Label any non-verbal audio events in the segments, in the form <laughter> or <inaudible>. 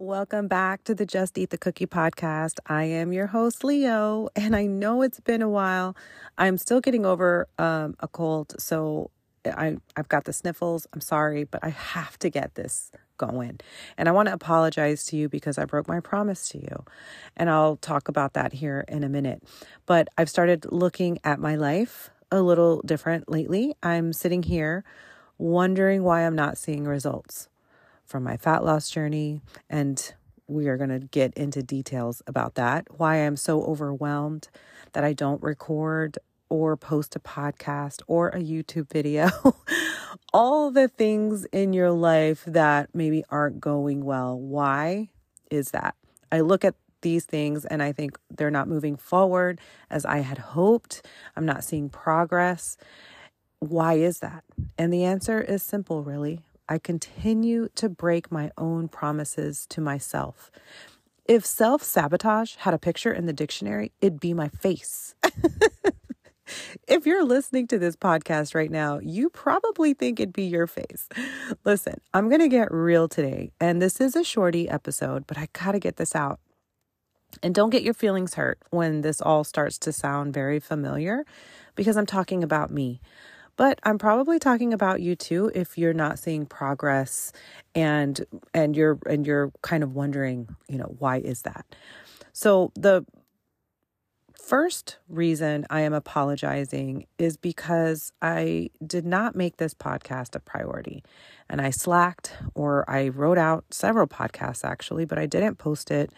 Welcome back to the Just Eat the Cookie podcast. I am your host, Leo, <laughs> and I know it's been a while. I'm still getting over um, a cold, so I, I've got the sniffles. I'm sorry, but I have to get this going. And I want to apologize to you because I broke my promise to you. And I'll talk about that here in a minute. But I've started looking at my life a little different lately. I'm sitting here wondering why I'm not seeing results from my fat loss journey. And we are going to get into details about that, why I'm so overwhelmed that I don't record or post a podcast or a YouTube video. <laughs> All the things in your life that maybe aren't going well. Why is that? I look at these things and I think they're not moving forward as I had hoped. I'm not seeing progress. Why is that? And the answer is simple, really. I continue to break my own promises to myself. If self sabotage had a picture in the dictionary, it'd be my face. <laughs> if you're listening to this podcast right now, you probably think it'd be your face. Listen, I'm going to get real today, and this is a shorty episode, but I got to get this out. And don't get your feelings hurt when this all starts to sound very familiar because I'm talking about me. But I'm probably talking about you too if you're not seeing progress and and you're and you're kind of wondering, you know, why is that? So the first reason I am apologizing is because I did not make this podcast a priority. And I slacked or I wrote out several podcasts actually, but I didn't post it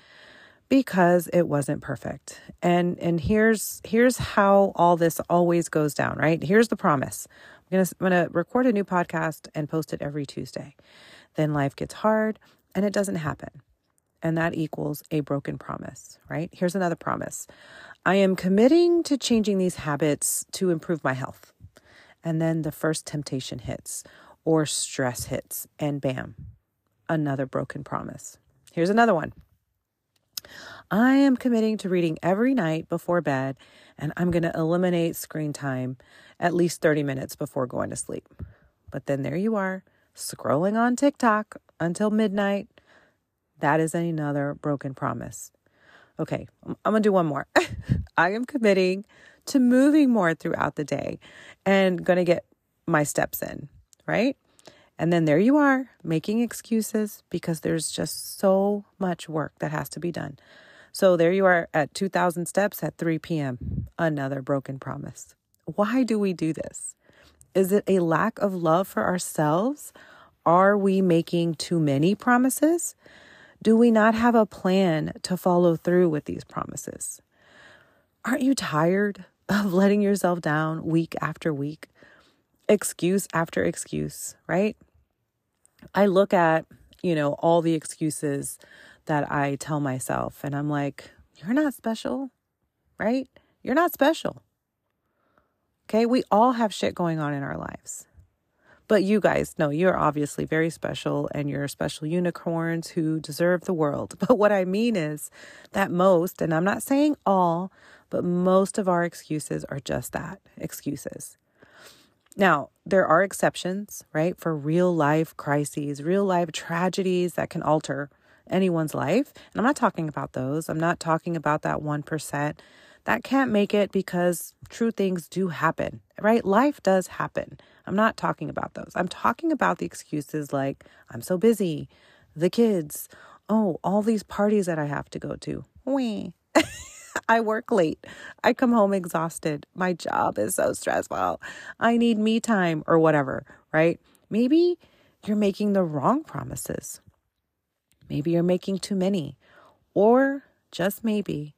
because it wasn't perfect. And and here's here's how all this always goes down, right? Here's the promise. I'm going to I'm going to record a new podcast and post it every Tuesday. Then life gets hard and it doesn't happen. And that equals a broken promise, right? Here's another promise. I am committing to changing these habits to improve my health. And then the first temptation hits or stress hits and bam, another broken promise. Here's another one. I am committing to reading every night before bed, and I'm going to eliminate screen time at least 30 minutes before going to sleep. But then there you are, scrolling on TikTok until midnight. That is another broken promise. Okay, I'm going to do one more. <laughs> I am committing to moving more throughout the day and going to get my steps in, right? And then there you are making excuses because there's just so much work that has to be done. So there you are at 2,000 steps at 3 p.m. Another broken promise. Why do we do this? Is it a lack of love for ourselves? Are we making too many promises? Do we not have a plan to follow through with these promises? Aren't you tired of letting yourself down week after week? Excuse after excuse, right? I look at, you know, all the excuses that I tell myself, and I'm like, you're not special, right? You're not special. Okay. We all have shit going on in our lives. But you guys know you're obviously very special and you're special unicorns who deserve the world. <laughs> But what I mean is that most, and I'm not saying all, but most of our excuses are just that excuses. Now, there are exceptions, right, for real life crises, real life tragedies that can alter anyone's life. And I'm not talking about those. I'm not talking about that 1% that can't make it because true things do happen, right? Life does happen. I'm not talking about those. I'm talking about the excuses like, I'm so busy, the kids, oh, all these parties that I have to go to. Wee. <laughs> I work late. I come home exhausted. My job is so stressful. I need me time or whatever, right? Maybe you're making the wrong promises. Maybe you're making too many. Or just maybe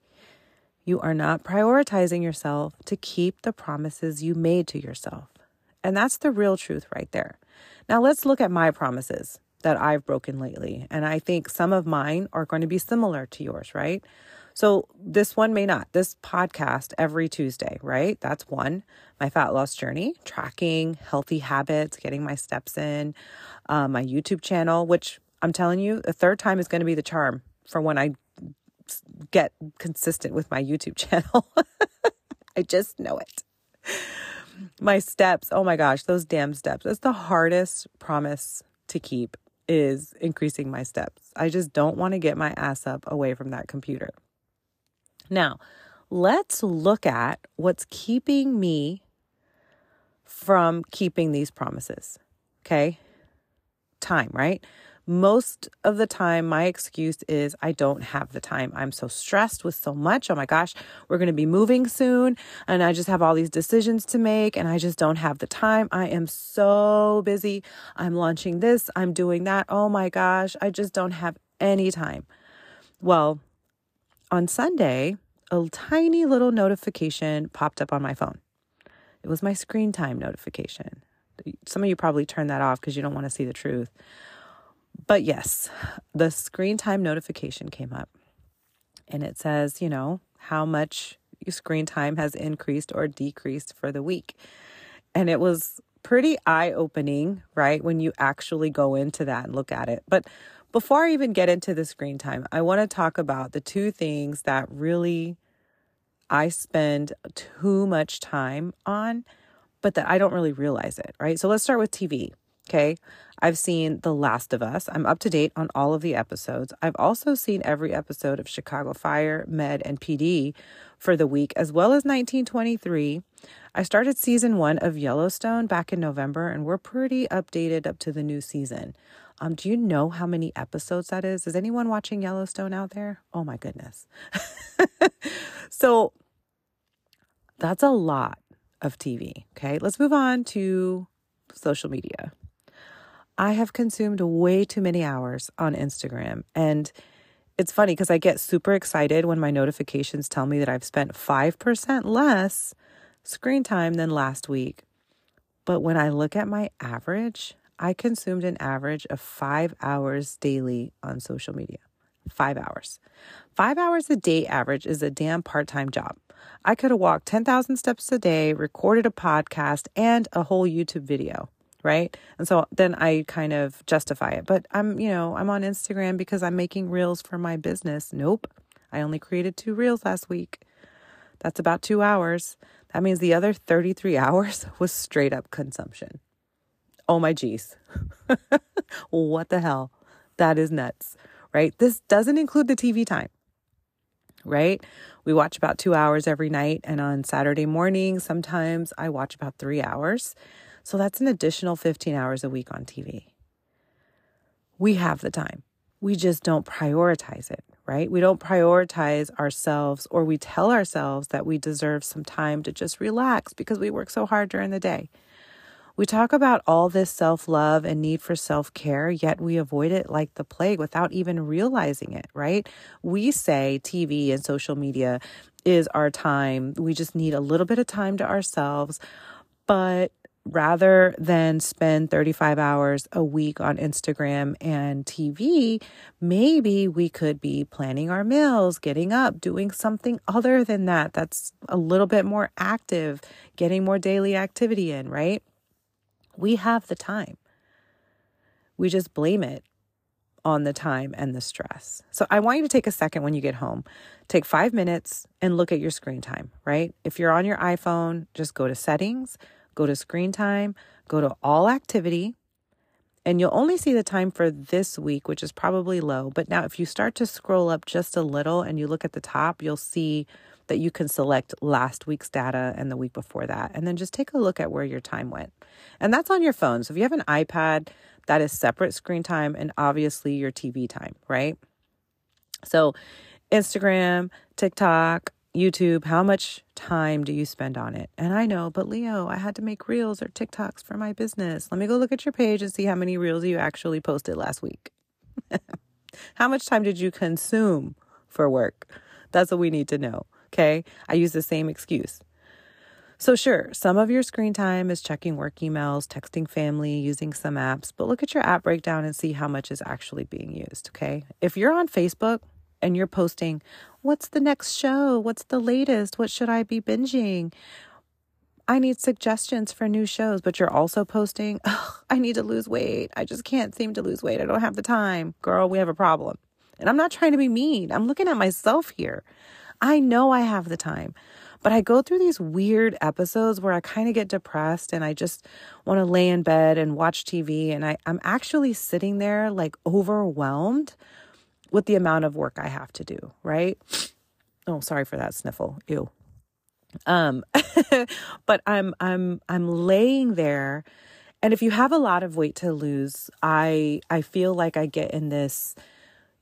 you are not prioritizing yourself to keep the promises you made to yourself. And that's the real truth right there. Now let's look at my promises that I've broken lately. And I think some of mine are going to be similar to yours, right? So this one may not. This podcast every Tuesday, right? That's one. My fat loss journey, tracking healthy habits, getting my steps in, uh, my YouTube channel, which I'm telling you, the third time is going to be the charm for when I get consistent with my YouTube <laughs> channel. I just know it. My steps, oh my gosh, those damn steps. That's the hardest promise to keep is increasing my steps. I just don't want to get my ass up away from that computer. Now, let's look at what's keeping me from keeping these promises. Okay. Time, right? most of the time, my excuse is I don't have the time. I'm so stressed with so much. Oh my gosh, we're going to be moving soon. And I just have all these decisions to make and I just don't have the time. I am so busy. I'm launching this, I'm doing that. Oh my gosh, I just don't have any time. Well, on Sunday, a tiny little notification popped up on my phone. It was my screen time notification. Some of you probably turned that off because you don't want to see the truth. But yes, the screen time notification came up and it says, you know, how much screen time has increased or decreased for the week. And it was pretty eye opening, right? When you actually go into that and look at it. But before I even get into the screen time, I want to talk about the two things that really I spend too much time on, but that I don't really realize it, right? So let's start with TV. Okay. I've seen The Last of Us. I'm up to date on all of the episodes. I've also seen every episode of Chicago Fire, Med, and PD for the week, as well as 1923. I started season one of Yellowstone back in November, and we're pretty updated up to the new season. Um, do you know how many episodes that is? Is anyone watching Yellowstone out there? Oh my goodness. <laughs> so that's a lot of TV. Okay, let's move on to social media. I have consumed way too many hours on Instagram. And it's funny because I get super excited when my notifications tell me that I've spent 5% less screen time than last week. But when I look at my average, I consumed an average of five hours daily on social media. Five hours. Five hours a day average is a damn part time job. I could have walked 10,000 steps a day, recorded a podcast, and a whole YouTube video right? And so then I kind of justify it. But I'm, you know, I'm on Instagram because I'm making reels for my business. Nope. I only created two reels last week. That's about two hours. That means the other 33 <laughs> hours was straight up consumption. Oh my geez. <laughs> what the hell? That is nuts, right? This doesn't include the TV time, right? We watch about two hours every night. And on Saturday morning, sometimes I watch about three hours. So that's an additional 15 hours a week on TV. We have the time. We just don't prioritize it, right? We don't prioritize ourselves or we tell ourselves that we deserve some time to just relax because we work so hard during the day. We talk about all this self love and need for self care, yet we avoid it like the plague without even realizing it, right? We say TV and social media is our time. We just need a little bit of time to ourselves. But rather than spend 35 hours a week on Instagram and TV, maybe we could be planning our meals, getting up, doing something other than that that's a little bit more active, getting more daily activity in, right? We have the time. We just blame it on the time and the stress. So I want you to take a second when you get home. Take five minutes and look at your screen time, right? If you're on your iPhone, just go to settings go to screen time, go to all activity, and you'll only see the time for this week, which is probably low. But now, if you start to scroll up just a little and you look at the top, you'll see that you can select last week's data and the week before that. And then just take a look at where your time went. And that's on your phone. So if you have an iPad, that is separate screen time and obviously your TV time, right? So Instagram, TikTok, YouTube, how much time do you spend on it? And I know, but Leo, I had to make reels or TikToks for my business. Let me go look at your page and see how many reels you actually posted last week. <laughs> how much time did you consume for work? That's what we need to know. Okay. I use the same excuse. So, sure, some of your screen time is checking work emails, texting family, using some apps, but look at your app breakdown and see how much is actually being used. Okay. If you're on Facebook, and you're posting, what's the next show? What's the latest? What should I be binging? I need suggestions for new shows, but you're also posting, <laughs> I need to lose weight. I just can't seem to lose weight. I don't have the time. Girl, we have a problem. And I'm not trying to be mean. I'm looking at myself here. I know I have the time, But I go through these weird episodes where I kind of get depressed and I just want to lay in bed and watch TV. And I, I'm actually sitting there like overwhelmed with the amount of work I have to do, right? Oh, sorry for that sniffle. Ew. Um, <laughs> but I'm I'm I'm laying there and if you have a lot of weight to lose, I I feel like I get in this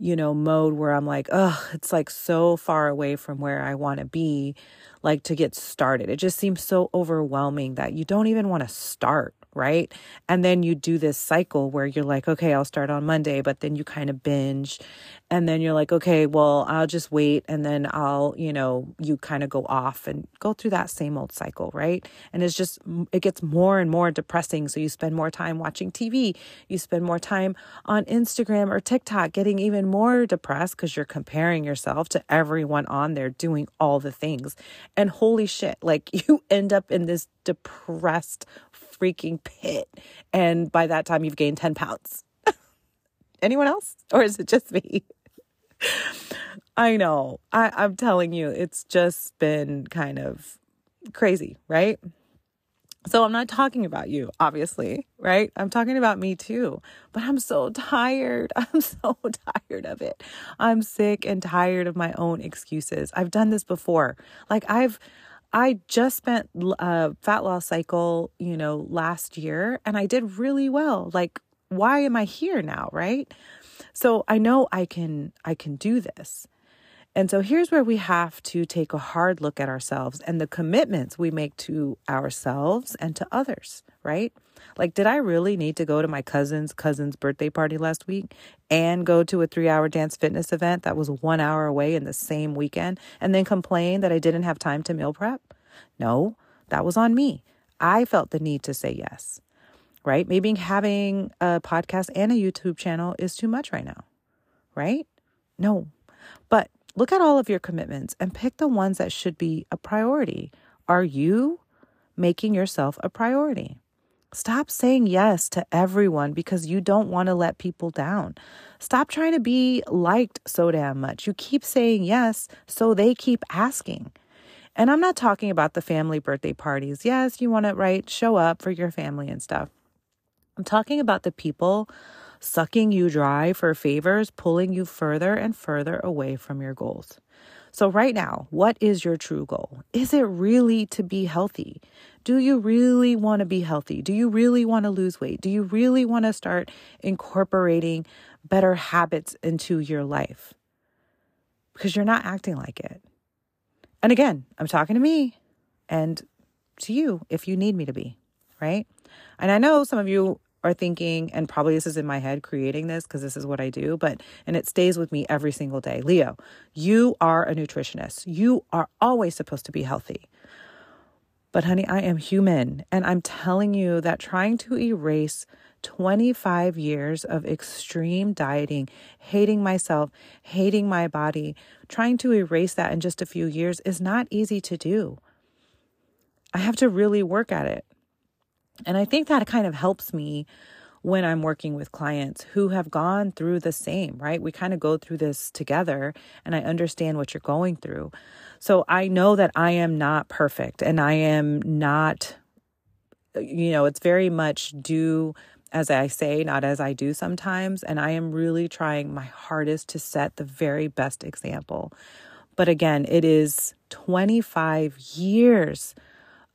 you know, mode where I'm like, oh, it's like so far away from where I want to be, like to get started. It just seems so overwhelming that you don't even want to start right? And then you do this cycle where you're like, okay, I'll start on Monday, but then you kind of binge. And then you're like, okay, well, I'll just wait. And then I'll, you know, you kind of go off and go through that same old cycle, right? And it's just, it gets more and more depressing. So you spend more time watching TV, you spend more time on Instagram or TikTok getting even more depressed because you're comparing yourself to everyone on there doing all the things. And holy shit, like <laughs> you end up in this depressed freaking pit. And by that time, you've gained 10 pounds. <laughs> Anyone else? Or is it just me? <laughs> I know. I, I'm telling you, it's just been kind of crazy, right? So I'm not talking about you, obviously, right? I'm talking about me too. But I'm so tired. <laughs> I'm so tired of it. I'm sick and tired of my own excuses. I've done this before. Like I've I just spent a uh, fat loss cycle, you know, last year and I did really well. Like why am I here now, right? So I know I can I can do this. And so here's where we have to take a hard look at ourselves and the commitments we make to ourselves and to others, right? Like, did I really need to go to my cousin's cousin's birthday party last week and go to a three hour dance fitness event that was one hour away in the same weekend and then complain that I didn't have time to meal prep? No, that was on me. I felt the need to say yes, right? Maybe having a podcast and a YouTube channel is too much right now, right? No. But look at all of your commitments and pick the ones that should be a priority. Are you making yourself a priority? Stop saying yes to everyone because you don't want to let people down. Stop trying to be liked so damn much. You keep saying yes, so they keep asking. And I'm not talking about the family birthday parties. Yes, you want to, right, show up for your family and stuff. I'm talking about the people sucking you dry for favors, pulling you further and further away from your goals. So, right now, what is your true goal? Is it really to be healthy? Do you really want to be healthy? Do you really want to lose weight? Do you really want to start incorporating better habits into your life? Because you're not acting like it. And again, I'm talking to me and to you if you need me to be, right? And I know some of you are thinking, and probably this is in my head creating this because this is what I do, but, and it stays with me every single day. Leo, you are a nutritionist. You are always supposed to be healthy. But, honey, I am human. And I'm telling you that trying to erase 25 years of extreme dieting, hating myself, hating my body, trying to erase that in just a few years is not easy to do. I have to really work at it. And I think that kind of helps me when I'm working with clients who have gone through the same, right? We kind of go through this together and I understand what you're going through. So I know that I am not perfect and I am not, uh, you know, it's very much do as I say, not as I do sometimes. And I am really trying my hardest to set the very best example. But again, it is 25 years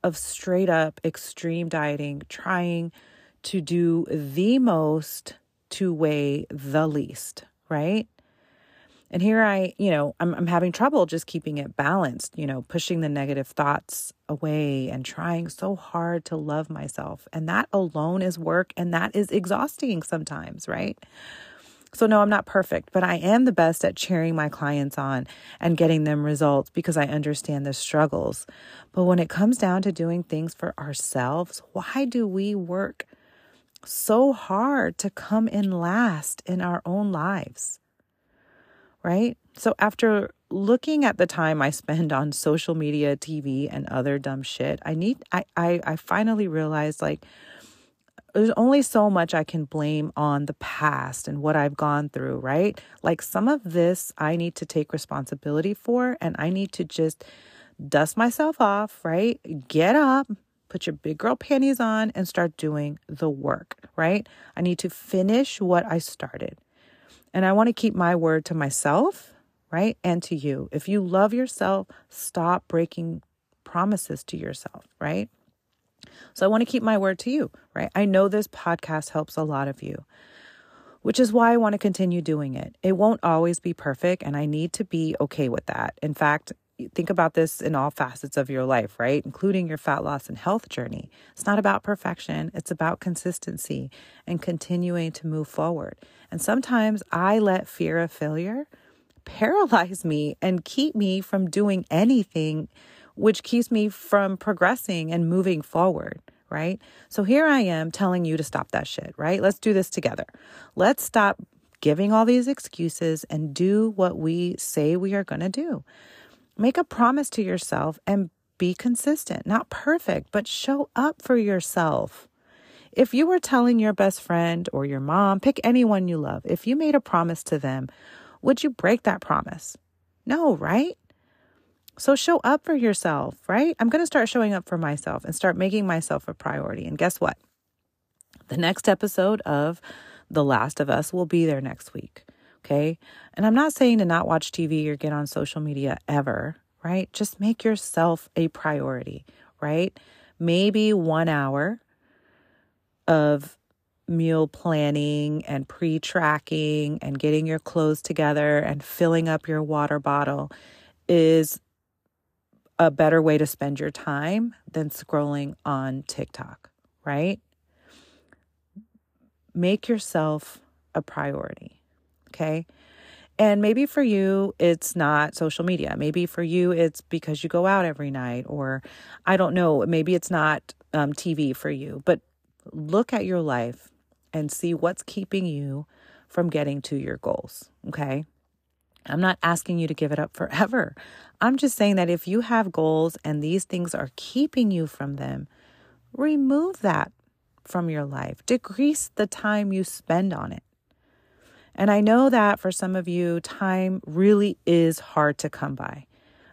of straight up extreme dieting, trying to do the most to weigh the least, right? And here I, you know, I'm, I'm having trouble just keeping it balanced, you know, pushing the negative thoughts away and trying so hard to love myself. And that alone is work and that is exhausting sometimes, right? So, no, I'm not perfect, but I am the best at cheering my clients on and getting them results because I understand the struggles. But when it comes down to doing things for ourselves, why do we work so hard to come in last in our own lives? right? So after looking at the time I spend on social media, TV, and other dumb shit, I need I I, I finally realized like there's only so much I can blame on the past and what I've gone through, right? Like some of this I need to take responsibility for and I need to just dust myself off, right? Get up, put your big girl panties on, and start doing the work, right? I need to finish what I started. And I want to keep my word to myself, right? And to you. If you love yourself, stop breaking promises to yourself, right? So I want to keep my word to you, right? I know this podcast helps a lot of you, which is why I want to continue doing it. It won't always be perfect, and I need to be okay with that. In fact, think about this in all facets of your life, right? Including your fat loss and health journey. It's not about perfection, it's about consistency and continuing to move forward. And sometimes I let fear of failure <laughs> paralyze me and keep me from doing anything, which keeps me from progressing and moving forward. Right. So here I am telling you to stop that shit. Right. Let's do this together. Let's stop giving all these excuses and do what we say we are going to do. Make a promise to yourself and be consistent, not perfect, but show up for yourself. If you were telling your best friend or your mom, pick anyone you love, if you made a promise to them, would you break that promise? No, right? So show up for yourself, right? I'm going to start showing up for myself and start making myself a priority. And guess what? The next episode of The Last of Us will be there next week. Okay. And I'm not saying to not watch TV or get on social media ever, right? Just make yourself a priority, right? Maybe one hour of meal planning and pre tracking and getting your clothes together and filling up your water bottle is a better way to spend your time than scrolling on TikTok, right? Make yourself a priority. Okay. And maybe for you, it's not social media. Maybe for you, it's because you go out every night, or I don't know, maybe it's not um, TV for you. But look at your life and see what's keeping you from getting to your goals. Okay. I'm not asking you to give it up forever. I'm just saying that if you have goals and these things are keeping you from them, remove that from your life. Decrease the time you spend on it. And I know that for some of you, time really is hard to come by.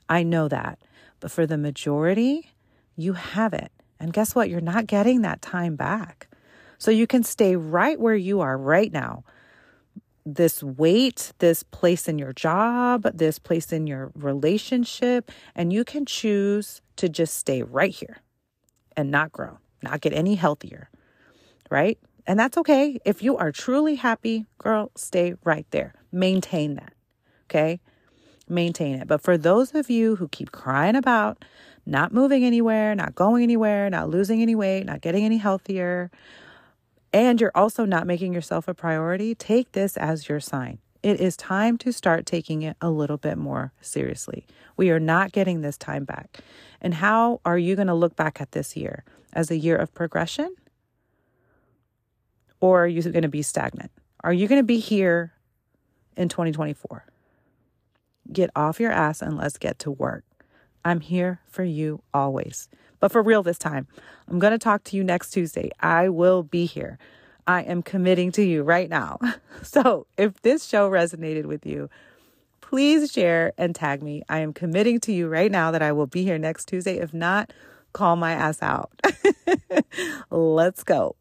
I know that. But for the majority, you have it. And guess what? You're not getting that time back. So you can stay right where you are right now. This weight, this place in your job, this place in your relationship, and you can choose to just stay right here and not grow, not get any healthier, right? And that's okay. If you are truly happy, girl, stay right there. Maintain that. Okay? Maintain it. But for those of you who keep crying about not moving anywhere, not going anywhere, not losing any weight, not getting any healthier, and you're also not making yourself a priority, take this as your sign. It is time to start taking it a little bit more seriously. We are not getting this time back. And how are you going to look back at this year? As a year of progression or are you going to be stagnant? Are you going to be here in 2024? Get off your ass and let's get to work. I'm here for you always. But for real this time, I'm going to talk to you next Tuesday. I will be here. I am committing to you right now. <laughs> So if this show resonated with you, please share and tag me. I am committing to you right now that I will be here next Tuesday. If not, call my ass out. <laughs> Let's go.